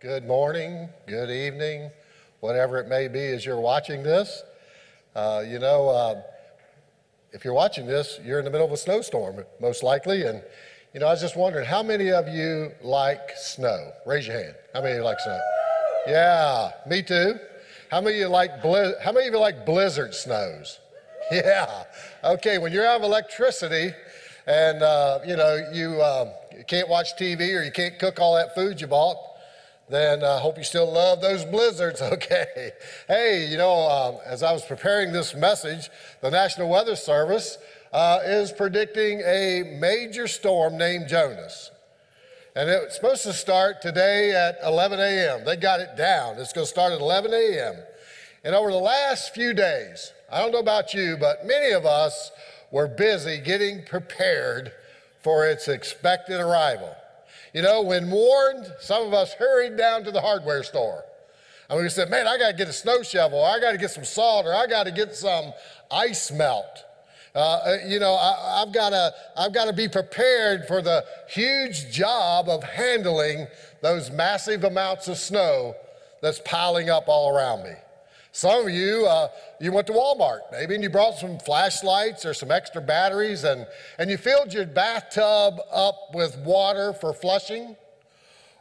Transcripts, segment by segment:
good morning, good evening, whatever it may be as you're watching this. Uh, you know, uh, if you're watching this, you're in the middle of a snowstorm, most likely. And, you know, I was just wondering, how many of you like snow? Raise your hand. How many of you like snow? Yeah, me too. How many of you like, blizz- how many of you like blizzard snows? Yeah. Okay, when you're out of electricity and, uh, you know, you, uh, you can't watch TV or you can't cook all that food you bought, then I uh, hope you still love those blizzards, okay? Hey, you know, um, as I was preparing this message, the National Weather Service uh, is predicting a major storm named Jonas. And it's supposed to start today at 11 a.m. They got it down. It's going to start at 11 a.m. And over the last few days, I don't know about you, but many of us were busy getting prepared for its expected arrival. You know, when warned, some of us hurried down to the hardware store. And we said, man, I got to get a snow shovel, I got to get some salt, or I got to get some ice melt. Uh, uh you know, I, have got to, I've got to be prepared for the huge job of handling those massive amounts of snow that's piling up all around me. Some of you, uh, you went to Walmart maybe and you brought some flashlights or some extra batteries and, and you filled your bathtub up with water for flushing.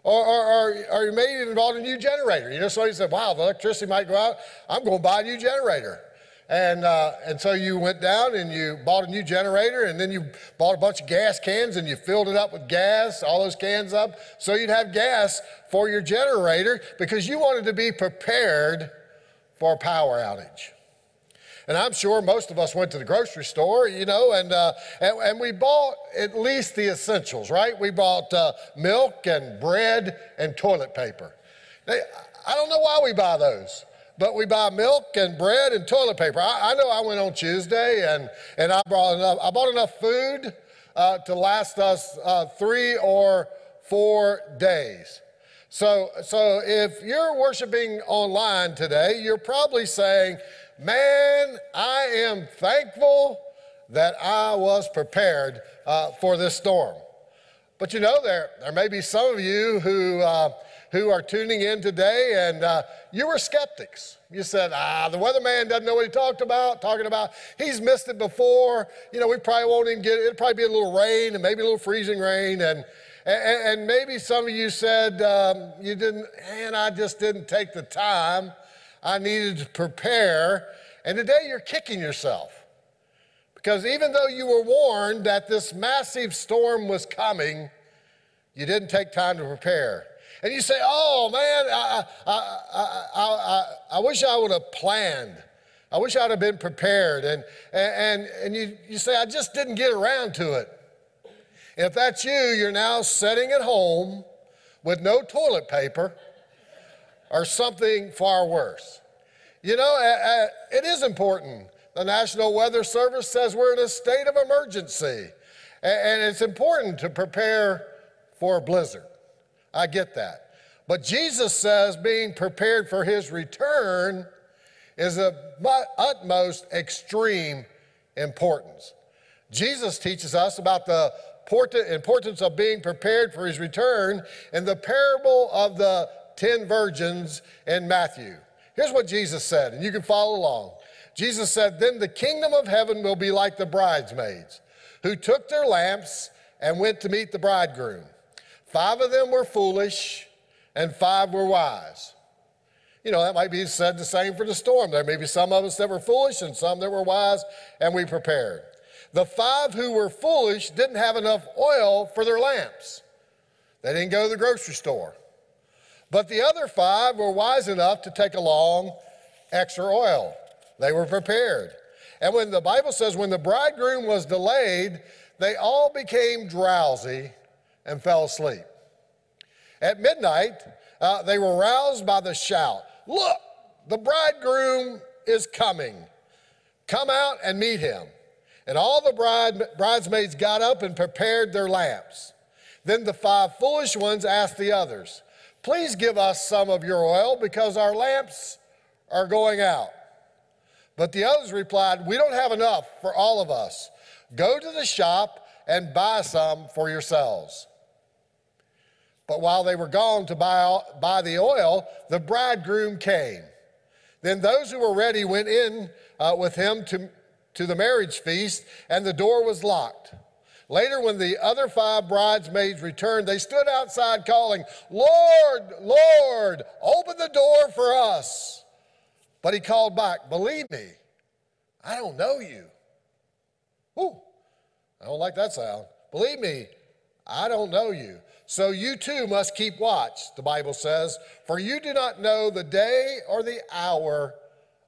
Or, or, or, or you maybe bought a new generator. You know, somebody said, wow, the electricity might go out. I'm going to buy a new generator. And, uh, and so you went down and you bought a new generator and then you bought a bunch of gas cans and you filled it up with gas, all those cans up, so you'd have gas for your generator because you wanted to be prepared for a power outage. And I'm sure most of us went to the grocery store, you know, and, uh, and, and, we bought at least the essentials, right? We bought uh, milk and bread and toilet paper. I don't know why we buy those, but we buy milk and bread and toilet paper. I, I know I went on Tuesday and, and I, brought enough, I bought enough food uh, to last us uh, three or four days. So, so if you're worshiping online today, you're probably saying, Man, I am thankful that I was prepared uh, for this storm. But you know, there, there may be some of you who, uh, who are tuning in today and uh, you were skeptics. You said, ah, the weatherman doesn't know what he talked about, talking about. He's missed it before. You know, we probably won't even get it. It'll probably be a little rain and maybe a little freezing rain. And, and, and maybe some of you said, um, you didn't, and I just didn't take the time I needed to prepare. And today you're kicking yourself. Because even though you were warned that this massive storm was coming, you didn't take time to prepare. And you say, oh man, I, I, I, I, wish I would have planned. I wish I'd have been prepared. And, and, and you, you say, I just didn't get around to it. If that's you, you're now sitting at home with no toilet paper or something far worse. You know, it is important. The National Weather Service says we're in a state of emergency, and it's important to prepare for a blizzard. I get that. But Jesus says being prepared for his return is of utmost extreme importance. Jesus teaches us about the importance of being prepared for his return in the parable of the 10 virgins in Matthew. Here's what Jesus said, and you can follow along. Jesus said, Then the kingdom of heaven will be like the bridesmaids who took their lamps and went to meet the bridegroom. Five of them were foolish, and five were wise. You know, that might be said the same for the storm. There may be some of us that were foolish and some that were wise, and we prepared. The five who were foolish didn't have enough oil for their lamps. They didn't go to the grocery store. But the other five were wise enough to take along extra oil. They were prepared. And when the Bible says, when the bridegroom was delayed, they all became drowsy and fell asleep. At midnight, uh, they were roused by the shout Look, the bridegroom is coming. Come out and meet him. And all the bride, bridesmaids got up and prepared their lamps. Then the five foolish ones asked the others, Please give us some of your oil because our lamps are going out. But the others replied, We don't have enough for all of us. Go to the shop and buy some for yourselves. But while they were gone to buy, buy the oil, the bridegroom came. Then those who were ready went in uh, with him to, to the marriage feast, and the door was locked. Later, when the other five bridesmaids returned, they stood outside calling, Lord, Lord, open the door for us. But he called back, Believe me, I don't know you. Ooh, I don't like that sound. Believe me, I don't know you. So you too must keep watch, the Bible says, for you do not know the day or the hour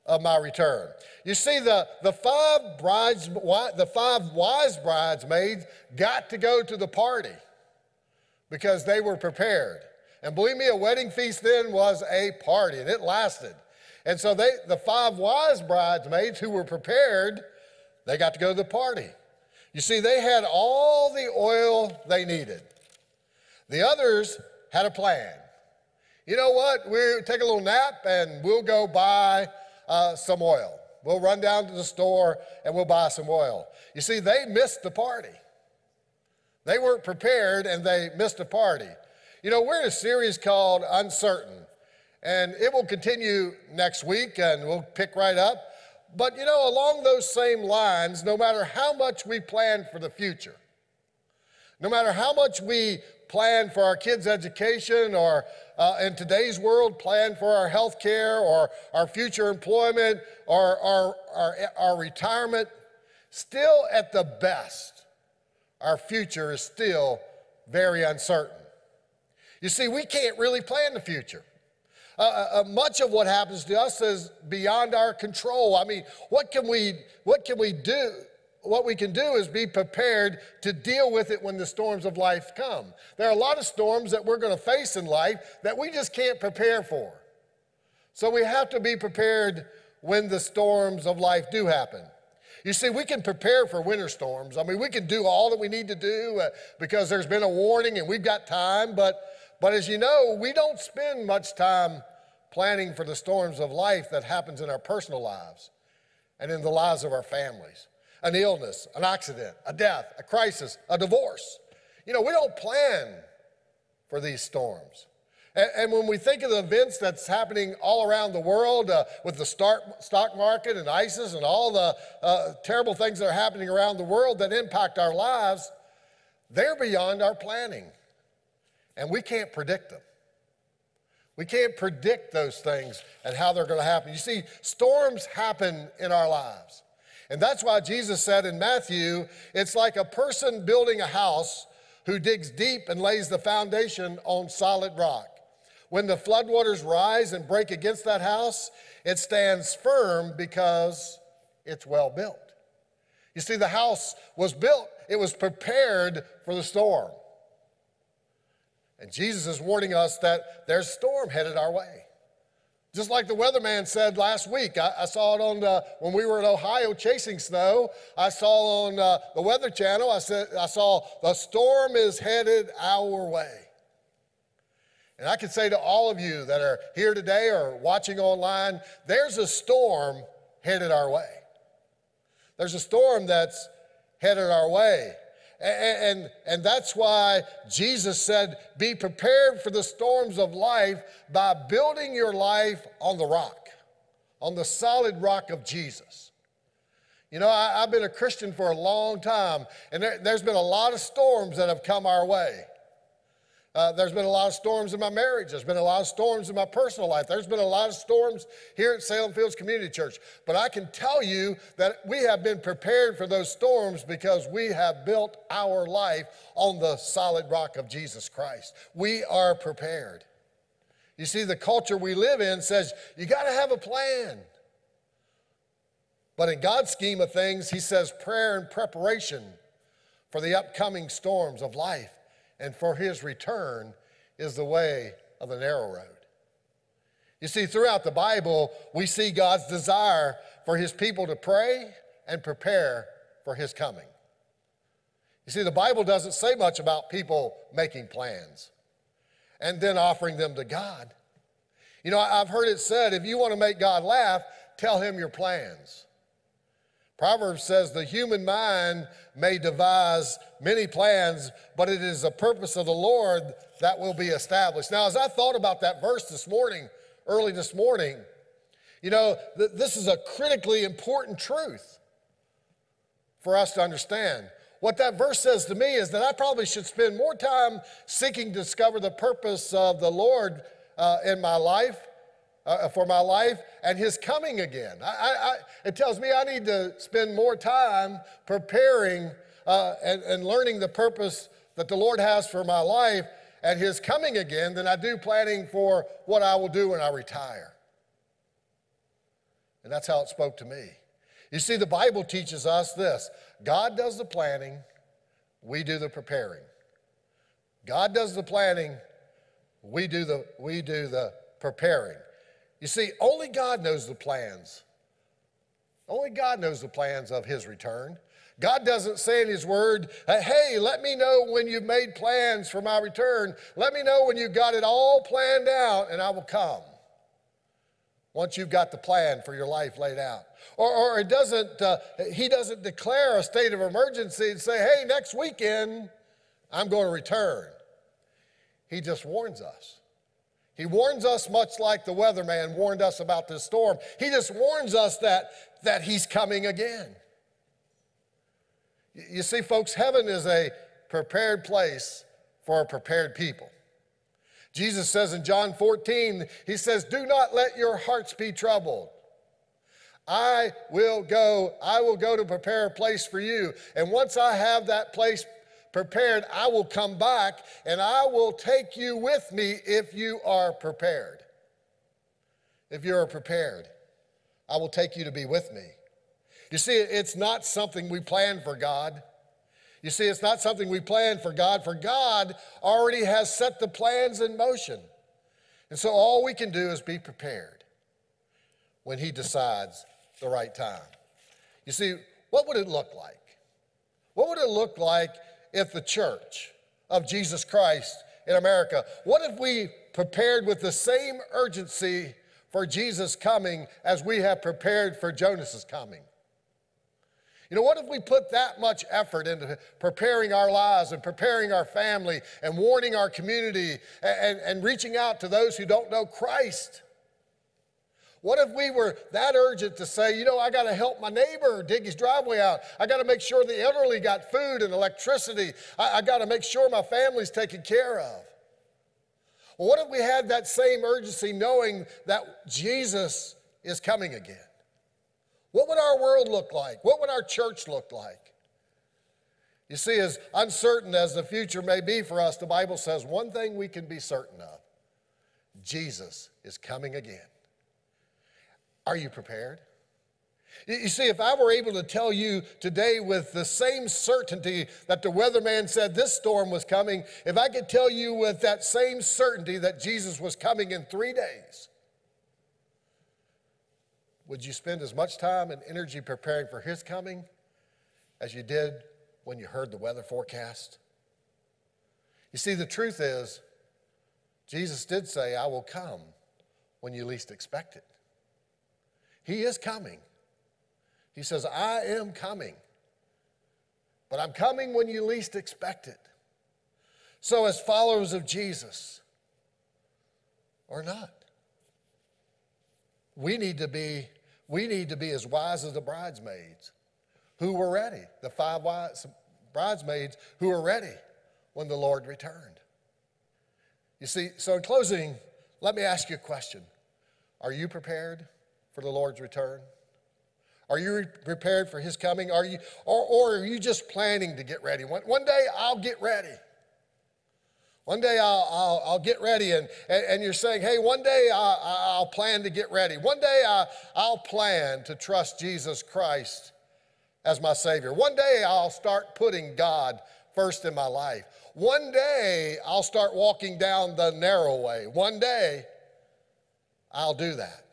of my return. You see, the, the, five brides, the five wise bridesmaids got to go to the party because they were prepared. And believe me, a wedding feast then was a party, and it lasted. And so they, the five wise bridesmaids who were prepared, they got to go to the party. You see, they had all the oil they needed. The others had a plan. You know what? We'll take a little nap and we'll go buy uh, some oil. We'll run down to the store and we'll buy some oil. You see, they missed the party. They weren't prepared and they missed a party. You know, we're in a series called Uncertain, and it will continue next week and we'll pick right up. But you know, along those same lines, no matter how much we plan for the future, no matter how much we plan for our kids' education or uh, in today's world plan for our health care or our future employment or our, our, our retirement, still at the best, our future is still very uncertain. You see, we can't really plan the future. Uh, uh, uh much of what happens to us is beyond our control. I mean, what can we, what can we do? What we can do is be prepared to deal with it when the storms of life come. There are a lot of storms that we're going to face in life that we just can't prepare for. So we have to be prepared when the storms of life do happen. You see, we can prepare for winter storms. I mean, we can do all that we need to do uh, because there's been a warning and we've got time. But, but as you know, we don't spend much time planning for the storms of life that happens in our personal lives and in the lives of our families an illness, an accident, a death, a crisis, a divorce. You know, we don't plan for these storms. And, and when we think of the events that's happening all around the world uh, with the start, stock market and ISIS and all the uh, terrible things that are happening around the world that impact our lives, they're beyond our planning. And we can't predict them. We can't predict those things and how they're going to happen. You see, storms happen in our lives. And that's why Jesus said in Matthew, it's like a person building a house who digs deep and lays the foundation on solid rock. When the floodwaters rise and break against that house, it stands firm because it's well built. You see, the house was built, it was prepared for the storm. And Jesus is warning us that there's storm headed our way. Just like the weatherman said last week, I, I saw it on the, when we were in Ohio chasing snow. I saw on uh, the Weather Channel, I, said, I saw the storm is headed our way. And I can say to all of you that are here today or watching online, there's a storm headed our way. There's a storm that's headed our way. And, and, and that's why Jesus said, Be prepared for the storms of life by building your life on the rock, on the solid rock of Jesus. You know, I, have been a Christian for a long time, and there, there's been a lot of storms that have come our way. Uh, there's been a lot of storms in my marriage. There's been a lot of storms in my personal life. There's been a lot of storms here at Salem Fields Community Church. But I can tell you that we have been prepared for those storms because we have built our life on the solid rock of Jesus Christ. We are prepared. You see, the culture we live in says you got to have a plan. But in God's scheme of things, He says prayer and preparation for the upcoming storms of life and for his return is the way of the narrow road. You see, throughout the Bible, we see God's desire for his people to pray and prepare for his coming. You see, the Bible doesn't say much about people making plans and then offering them to God. You know, I've heard it said if you want to make God laugh, tell him your plans. Proverbs says the human mind may devise many plans, but it is the purpose of the Lord that will be established. Now, as I thought about that verse this morning, early this morning, you know, th- this is a critically important truth for us to understand. What that verse says to me is that I probably should spend more time seeking to discover the purpose of the Lord uh, in my life uh, for my life and his coming again. I, I, it tells me I need to spend more time preparing uh, and, and learning the purpose that the Lord has for my life and his coming again than I do planning for what I will do when I retire. And that's how it spoke to me. You see, the Bible teaches us this God does the planning, we do the preparing. God does the planning, we do the, we do the preparing. You see, only God knows the plans. Only God knows the plans of his return. God doesn't say in his word, hey, let me know when you've made plans for my return. Let me know when you've got it all planned out and I will come. Once you've got the plan for your life laid out. Or, or it doesn't, uh, he doesn't declare a state of emergency and say, hey, next weekend I'm going to return. He just warns us. He warns us much like the weatherman warned us about this storm. He just warns us that, that he's coming again. You see, folks, heaven is a prepared place for a prepared people. Jesus says in John 14, He says, Do not let your hearts be troubled. I will go, I will go to prepare a place for you. And once I have that place prepared, I will come back and I will take you with me if you are prepared. If you are prepared, I will take you to be with me. You see, it's not something we plan for God. You see, it's not something we plan for God, for God already has set the plans in motion. And so all we can do is be prepared when He decides the right time. You see, what would it look like? What would it look like if the church of Jesus Christ in America, what if we prepared with the same urgency for Jesus' coming as we have prepared for Jonas's coming? You know, what if we put that much effort into preparing our lives and preparing our family and warning our community and, and, reaching out to those who don't know Christ? What if we were that urgent to say, you know, I got to help my neighbor dig his driveway out. I got to make sure the elderly got food and electricity. I, I got to make sure my family's taken care of. Well, what if we had that same urgency knowing that Jesus is coming again? What would our world look like? What would our church look like? You see, as uncertain as the future may be for us, the Bible says one thing we can be certain of Jesus is coming again. Are you prepared? You see, if I were able to tell you today with the same certainty that the weatherman said this storm was coming, if I could tell you with that same certainty that Jesus was coming in three days, would you spend as much time and energy preparing for his coming as you did when you heard the weather forecast? You see, the truth is, Jesus did say, I will come when you least expect it. He is coming. He says, I am coming. But I'm coming when you least expect it. So, as followers of Jesus, or not, we need to be, we need to be as wise as the bridesmaids who were ready, the five wise bridesmaids who were ready when the Lord returned. You see, so in closing, let me ask you a question. Are you prepared? For the Lord's return? Are you prepared for his coming? Are you, or, or are you just planning to get ready? One, one day I'll get ready. One day I'll, I'll, I'll get ready, and, and, and, you're saying, hey, one day I'll, I'll plan to get ready. One day I, I'll plan to trust Jesus Christ as my Savior. One day I'll start putting God first in my life. One day I'll start walking down the narrow way. One day I'll do that.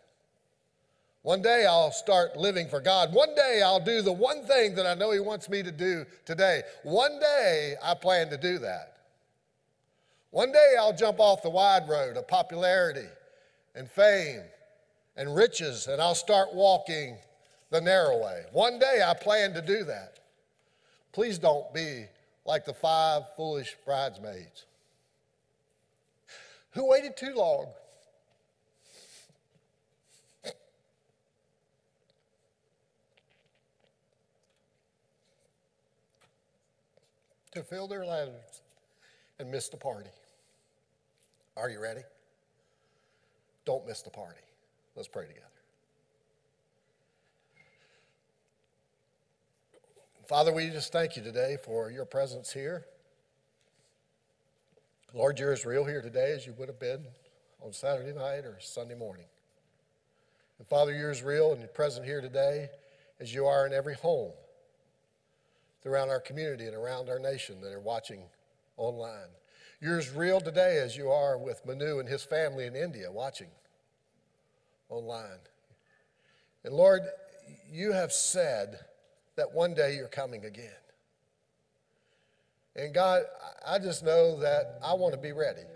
One day I'll start living for God. One day I'll do the one thing that I know He wants me to do today. One day I plan to do that. One day I'll jump off the wide road of popularity and fame and riches and I'll start walking the narrow way. One day I plan to do that. Please don't be like the five foolish bridesmaids who waited too long. To fill their ladders and miss the party. Are you ready? Don't miss the party. Let's pray together. Father, we just thank you today for your presence here. Lord, you're as real here today as you would have been on Saturday night or Sunday morning. And Father, you're as real and present here today as you are in every home throughout our community and around our nation that are watching online. You're as real today as you are with Manu and his family in India watching online. And Lord, you have said that one day you're coming again. And God, I just know that I want to be ready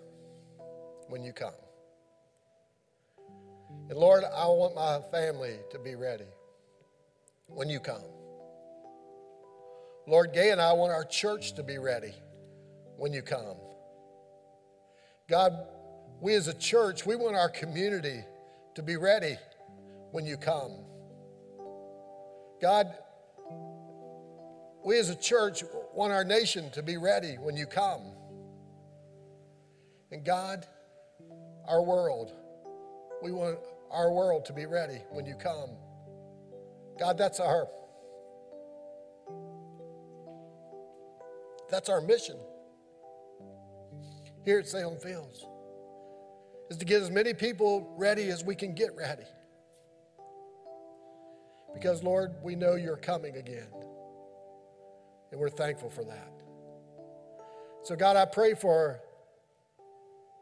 when you come. And Lord, I want my family to be ready when you come. Lord, Gay and I want our church to be ready when you come. God, we as a church, we want our community to be ready when you come. God, we as a church want our nation to be ready when you come. And God, our world, we want our world to be ready when you come. God, that's our That's our mission here at Salem Fields is to get as many people ready as we can get ready. Because, Lord, we know you're coming again. And we're thankful for that. So, God, I pray for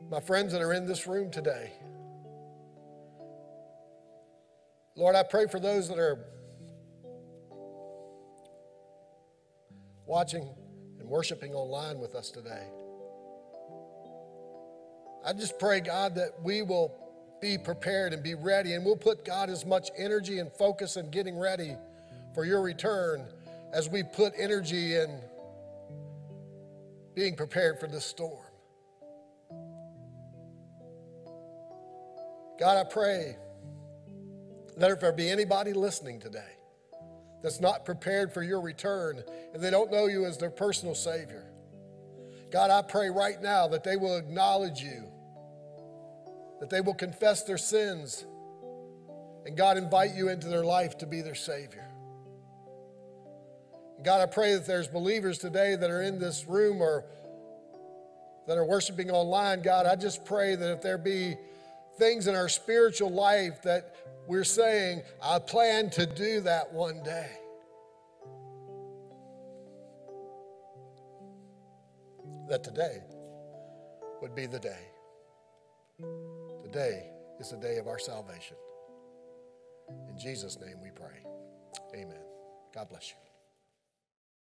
my friends that are in this room today. Lord, I pray for those that are watching and worshiping online with us today. I just pray, God, that we will be prepared and be ready, and we'll put, God, as much energy and focus in getting ready for your return as we put energy in being prepared for this storm. God, I pray that if there be anybody listening today that's not prepared for your return and they don't know you as their personal Savior. God, I pray right now that they will acknowledge you, that they will confess their sins, and God, invite you into their life to be their Savior. God, I pray that there's believers today that are in this room or that are worshiping online. God, I just pray that if there be things in our spiritual life that we're saying, I plan to do that one day. That today would be the day. Today is the day of our salvation. In Jesus' name we pray. Amen. God bless you.